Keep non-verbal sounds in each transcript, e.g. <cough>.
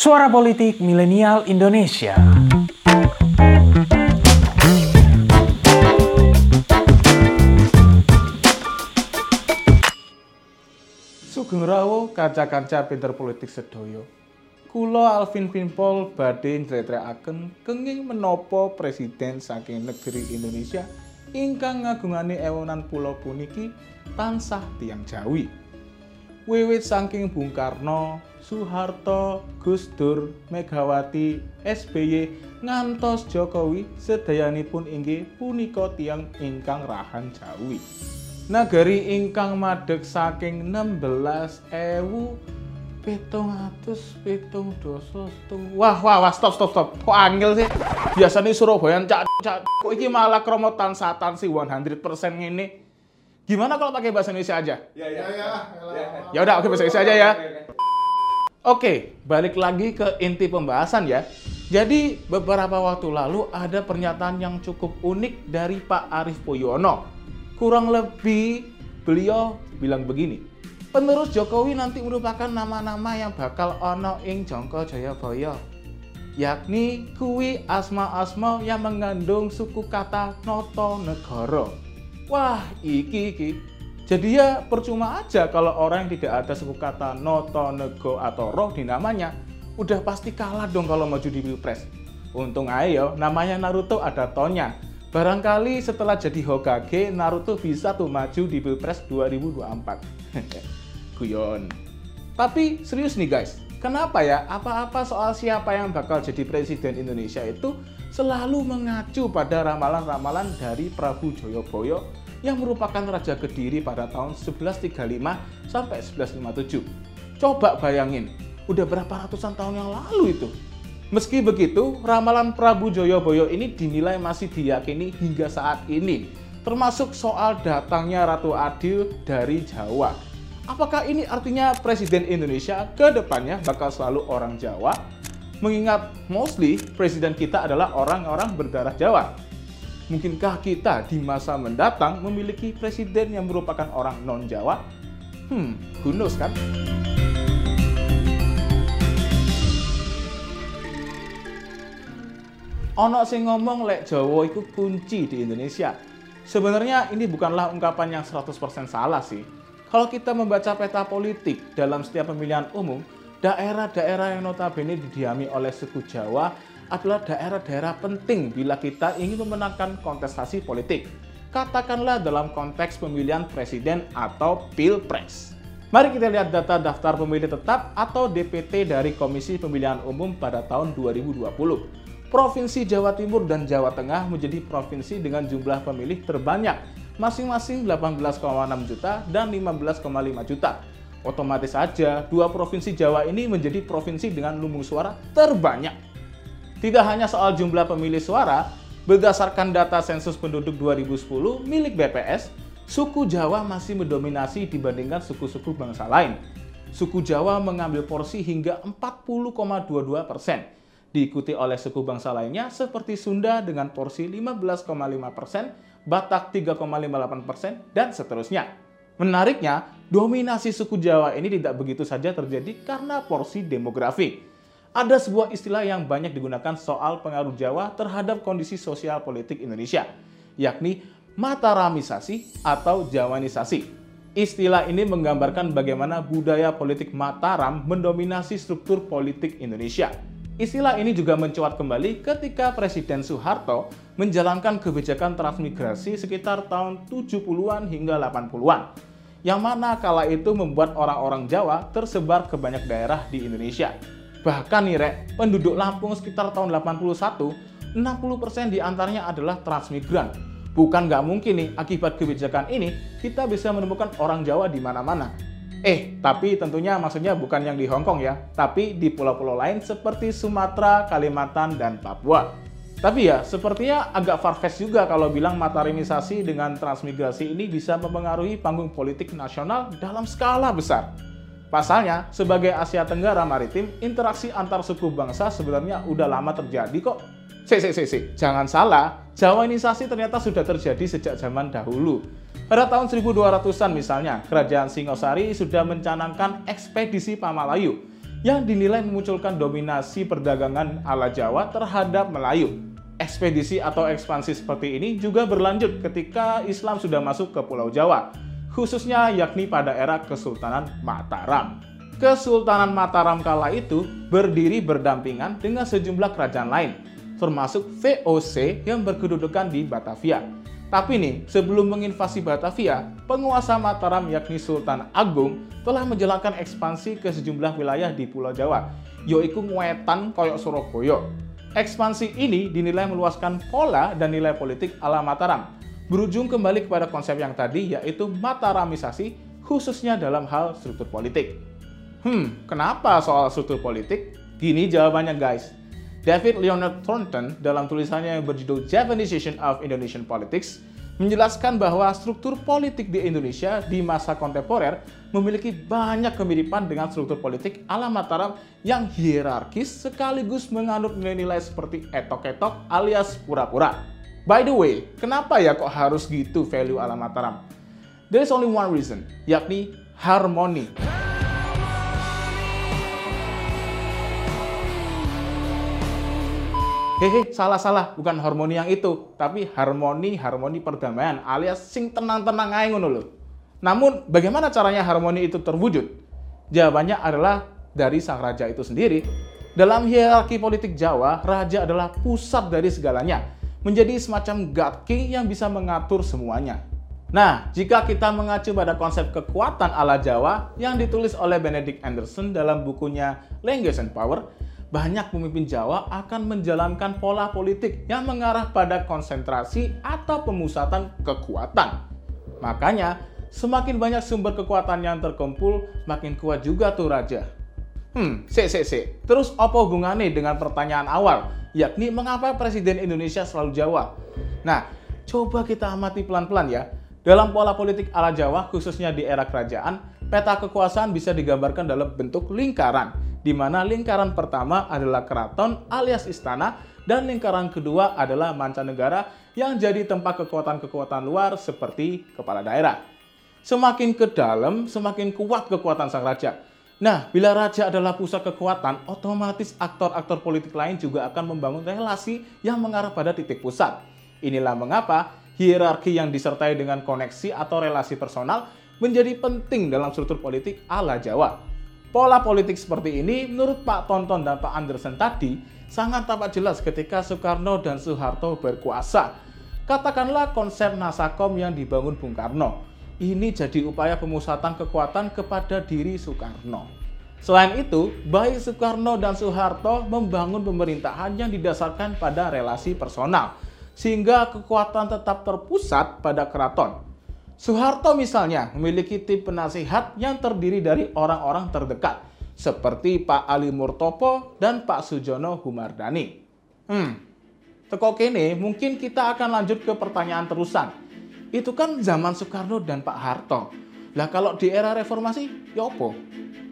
Suara Politik Milenial Indonesia. Sugeng Rawo kaca-kaca pinter politik sedoyo. Kula Alvin Pinpol badhe njletrekaken kenging menapa presiden saking negeri Indonesia ingkang ngagungani ewonan pulau puniki tansah tiang Jawi. Wiwit saking Bung Karno, Soeharto, Gus Dur, Megawati, SBY ngantos Jokowi sedayanipun inggih punika tiang ingkang rahan Jawi. Nagari ingkang madeg saking 16 ewu pitung atus pitung doso setung wah wah wah stop stop stop. Kok angel sih? Biasanya Surabaya cak cak kok ini malah kromo tansatan sih 100% ini gimana kalau pakai bahasa Indonesia aja Ya ya ya. ya udah oke bahasa Indonesia aja ya Oke, balik lagi ke inti pembahasan ya. Jadi, beberapa waktu lalu ada pernyataan yang cukup unik dari Pak Arief Poyono. Kurang lebih beliau bilang begini. Penerus Jokowi nanti merupakan nama-nama yang bakal ono ing Jongko Jayabaya. Yakni kuwi asma-asma yang mengandung suku kata Noto Negoro. Wah, iki iki jadi ya percuma aja kalau orang yang tidak ada suku kata noto, nego, atau roh di namanya, udah pasti kalah dong kalau maju di pilpres. Untung ayo, namanya Naruto ada tonya. Barangkali setelah jadi Hokage, Naruto bisa tuh maju di pilpres 2024. <laughs> Guyon. Tapi serius nih guys, kenapa ya apa-apa soal siapa yang bakal jadi presiden Indonesia itu selalu mengacu pada ramalan-ramalan dari Prabu Joyoboyo yang merupakan Raja Kediri pada tahun 1135 sampai 1157. Coba bayangin, udah berapa ratusan tahun yang lalu itu. Meski begitu, ramalan Prabu Joyoboyo ini dinilai masih diyakini hingga saat ini, termasuk soal datangnya Ratu Adil dari Jawa. Apakah ini artinya Presiden Indonesia ke depannya bakal selalu orang Jawa? Mengingat mostly Presiden kita adalah orang-orang berdarah Jawa. Mungkinkah kita di masa mendatang memiliki presiden yang merupakan orang non-Jawa? Hmm, who knows kan? Ono sing ngomong lek Jawa itu kunci di Indonesia. Sebenarnya ini bukanlah ungkapan yang 100% salah sih. Kalau kita membaca peta politik dalam setiap pemilihan umum, daerah-daerah yang notabene didiami oleh suku Jawa adalah daerah-daerah penting bila kita ingin memenangkan kontestasi politik. Katakanlah dalam konteks pemilihan presiden atau pilpres. Mari kita lihat data daftar pemilih tetap atau DPT dari Komisi Pemilihan Umum pada tahun 2020. Provinsi Jawa Timur dan Jawa Tengah menjadi provinsi dengan jumlah pemilih terbanyak, masing-masing 18,6 juta dan 15,5 juta. Otomatis saja, dua provinsi Jawa ini menjadi provinsi dengan lumbung suara terbanyak. Tidak hanya soal jumlah pemilih suara, berdasarkan data sensus penduduk 2010 milik BPS, suku Jawa masih mendominasi dibandingkan suku-suku bangsa lain. Suku Jawa mengambil porsi hingga 40,22 persen, diikuti oleh suku bangsa lainnya seperti Sunda dengan porsi 15,5 persen, Batak 3,58 persen, dan seterusnya. Menariknya, dominasi suku Jawa ini tidak begitu saja terjadi karena porsi demografi ada sebuah istilah yang banyak digunakan soal pengaruh Jawa terhadap kondisi sosial politik Indonesia, yakni Mataramisasi atau Jawanisasi. Istilah ini menggambarkan bagaimana budaya politik Mataram mendominasi struktur politik Indonesia. Istilah ini juga mencuat kembali ketika Presiden Soeharto menjalankan kebijakan transmigrasi sekitar tahun 70-an hingga 80-an, yang mana kala itu membuat orang-orang Jawa tersebar ke banyak daerah di Indonesia. Bahkan nih Rek, penduduk Lampung sekitar tahun 81, 60% di antaranya adalah transmigran. Bukan nggak mungkin nih, akibat kebijakan ini, kita bisa menemukan orang Jawa di mana-mana. Eh, tapi tentunya maksudnya bukan yang di Hong Kong ya, tapi di pulau-pulau lain seperti Sumatera, Kalimantan, dan Papua. Tapi ya, sepertinya agak farfetch juga kalau bilang matarimisasi dengan transmigrasi ini bisa mempengaruhi panggung politik nasional dalam skala besar. Pasalnya, sebagai Asia Tenggara Maritim, interaksi antar suku bangsa sebenarnya udah lama terjadi kok. Si, si, si, si. Jangan salah, Jawanisasi ternyata sudah terjadi sejak zaman dahulu. Pada tahun 1200-an misalnya, Kerajaan Singosari sudah mencanangkan ekspedisi Pamalayu yang dinilai memunculkan dominasi perdagangan ala Jawa terhadap Melayu. Ekspedisi atau ekspansi seperti ini juga berlanjut ketika Islam sudah masuk ke Pulau Jawa, khususnya yakni pada era Kesultanan Mataram. Kesultanan Mataram kala itu berdiri berdampingan dengan sejumlah kerajaan lain, termasuk VOC yang berkedudukan di Batavia. Tapi nih, sebelum menginvasi Batavia, penguasa Mataram yakni Sultan Agung telah menjalankan ekspansi ke sejumlah wilayah di Pulau Jawa, yaitu Ngwetan koyok Surabaya. Ekspansi ini dinilai meluaskan pola dan nilai politik ala Mataram, berujung kembali kepada konsep yang tadi yaitu Mataramisasi khususnya dalam hal struktur politik. Hmm, kenapa soal struktur politik? Gini jawabannya guys. David Leonard Thornton dalam tulisannya yang berjudul Japanization of Indonesian Politics menjelaskan bahwa struktur politik di Indonesia di masa kontemporer memiliki banyak kemiripan dengan struktur politik ala Mataram yang hierarkis sekaligus menganut nilai-nilai seperti etok-etok alias pura-pura. By the way, kenapa ya kok harus gitu value ala Mataram? There is only one reason, yakni harmoni. Hehe, salah-salah, bukan harmoni yang itu, tapi harmoni-harmoni perdamaian alias sing tenang-tenang aja ngono lho. Namun, bagaimana caranya harmoni itu terwujud? Jawabannya adalah dari sang raja itu sendiri. Dalam hierarki politik Jawa, raja adalah pusat dari segalanya, menjadi semacam God King yang bisa mengatur semuanya. Nah, jika kita mengacu pada konsep kekuatan ala Jawa yang ditulis oleh Benedict Anderson dalam bukunya Language and Power, banyak pemimpin Jawa akan menjalankan pola politik yang mengarah pada konsentrasi atau pemusatan kekuatan. Makanya, semakin banyak sumber kekuatan yang terkumpul, makin kuat juga tuh raja. Hmm, se se se. Terus apa hubungannya dengan pertanyaan awal, yakni mengapa Presiden Indonesia selalu Jawa? Nah, coba kita amati pelan-pelan ya. Dalam pola politik ala Jawa, khususnya di era kerajaan, peta kekuasaan bisa digambarkan dalam bentuk lingkaran di mana lingkaran pertama adalah keraton alias istana dan lingkaran kedua adalah mancanegara yang jadi tempat kekuatan-kekuatan luar seperti kepala daerah. Semakin ke dalam, semakin kuat kekuatan sang raja. Nah, bila raja adalah pusat kekuatan, otomatis aktor-aktor politik lain juga akan membangun relasi yang mengarah pada titik pusat. Inilah mengapa hierarki yang disertai dengan koneksi atau relasi personal menjadi penting dalam struktur politik ala Jawa. Pola politik seperti ini menurut Pak Tonton dan Pak Anderson tadi sangat tampak jelas ketika Soekarno dan Soeharto berkuasa. Katakanlah konsep Nasakom yang dibangun Bung Karno. Ini jadi upaya pemusatan kekuatan kepada diri Soekarno. Selain itu, baik Soekarno dan Soeharto membangun pemerintahan yang didasarkan pada relasi personal, sehingga kekuatan tetap terpusat pada keraton. Soeharto misalnya memiliki tim penasihat yang terdiri dari orang-orang terdekat, seperti Pak Ali Murtopo dan Pak Sujono Humardani. Hmm, teko kene mungkin kita akan lanjut ke pertanyaan terusan. Itu kan zaman Soekarno dan Pak Harto. Lah kalau di era reformasi, ya apa?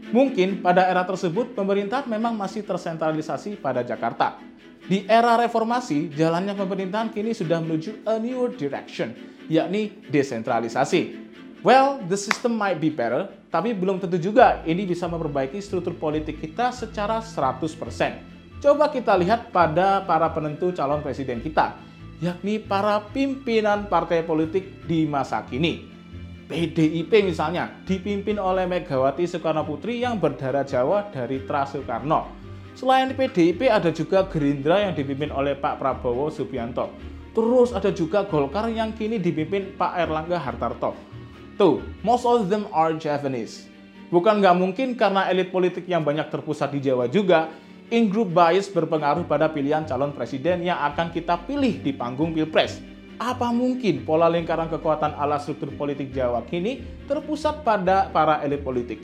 Mungkin pada era tersebut pemerintah memang masih tersentralisasi pada Jakarta. Di era reformasi, jalannya pemerintahan kini sudah menuju a new direction, yakni desentralisasi. Well, the system might be better, tapi belum tentu juga ini bisa memperbaiki struktur politik kita secara 100%. Coba kita lihat pada para penentu calon presiden kita, yakni para pimpinan partai politik di masa kini. PDIP misalnya dipimpin oleh Megawati Soekarno Putri yang berdarah Jawa dari Tra Soekarno. Selain PDIP ada juga Gerindra yang dipimpin oleh Pak Prabowo Subianto. Terus ada juga Golkar yang kini dipimpin Pak Erlangga Hartarto. Tuh, most of them are Japanese. Bukan nggak mungkin karena elit politik yang banyak terpusat di Jawa juga, in-group bias berpengaruh pada pilihan calon presiden yang akan kita pilih di panggung Pilpres. Apa mungkin pola lingkaran kekuatan ala struktur politik Jawa kini terpusat pada para elit politik?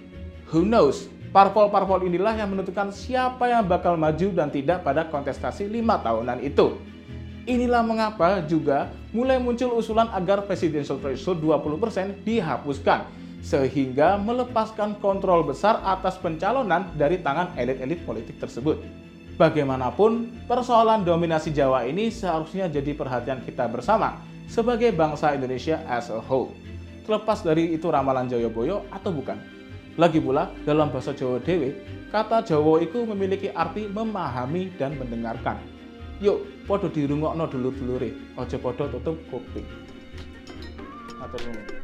Who knows? Parpol-parpol inilah yang menentukan siapa yang bakal maju dan tidak pada kontestasi lima tahunan itu. Inilah mengapa juga mulai muncul usulan agar presidential threshold 20% dihapuskan, sehingga melepaskan kontrol besar atas pencalonan dari tangan elit-elit politik tersebut. Bagaimanapun, persoalan dominasi Jawa ini seharusnya jadi perhatian kita bersama sebagai bangsa Indonesia as a whole. Terlepas dari itu ramalan Joyoboyo atau bukan. Lagi pula, dalam bahasa Jawa Dewe, kata Jawa itu memiliki arti memahami dan mendengarkan. Yuk, podo dirungokno dulur-dulure, ojo podo tutup kuping. Matur nuwun.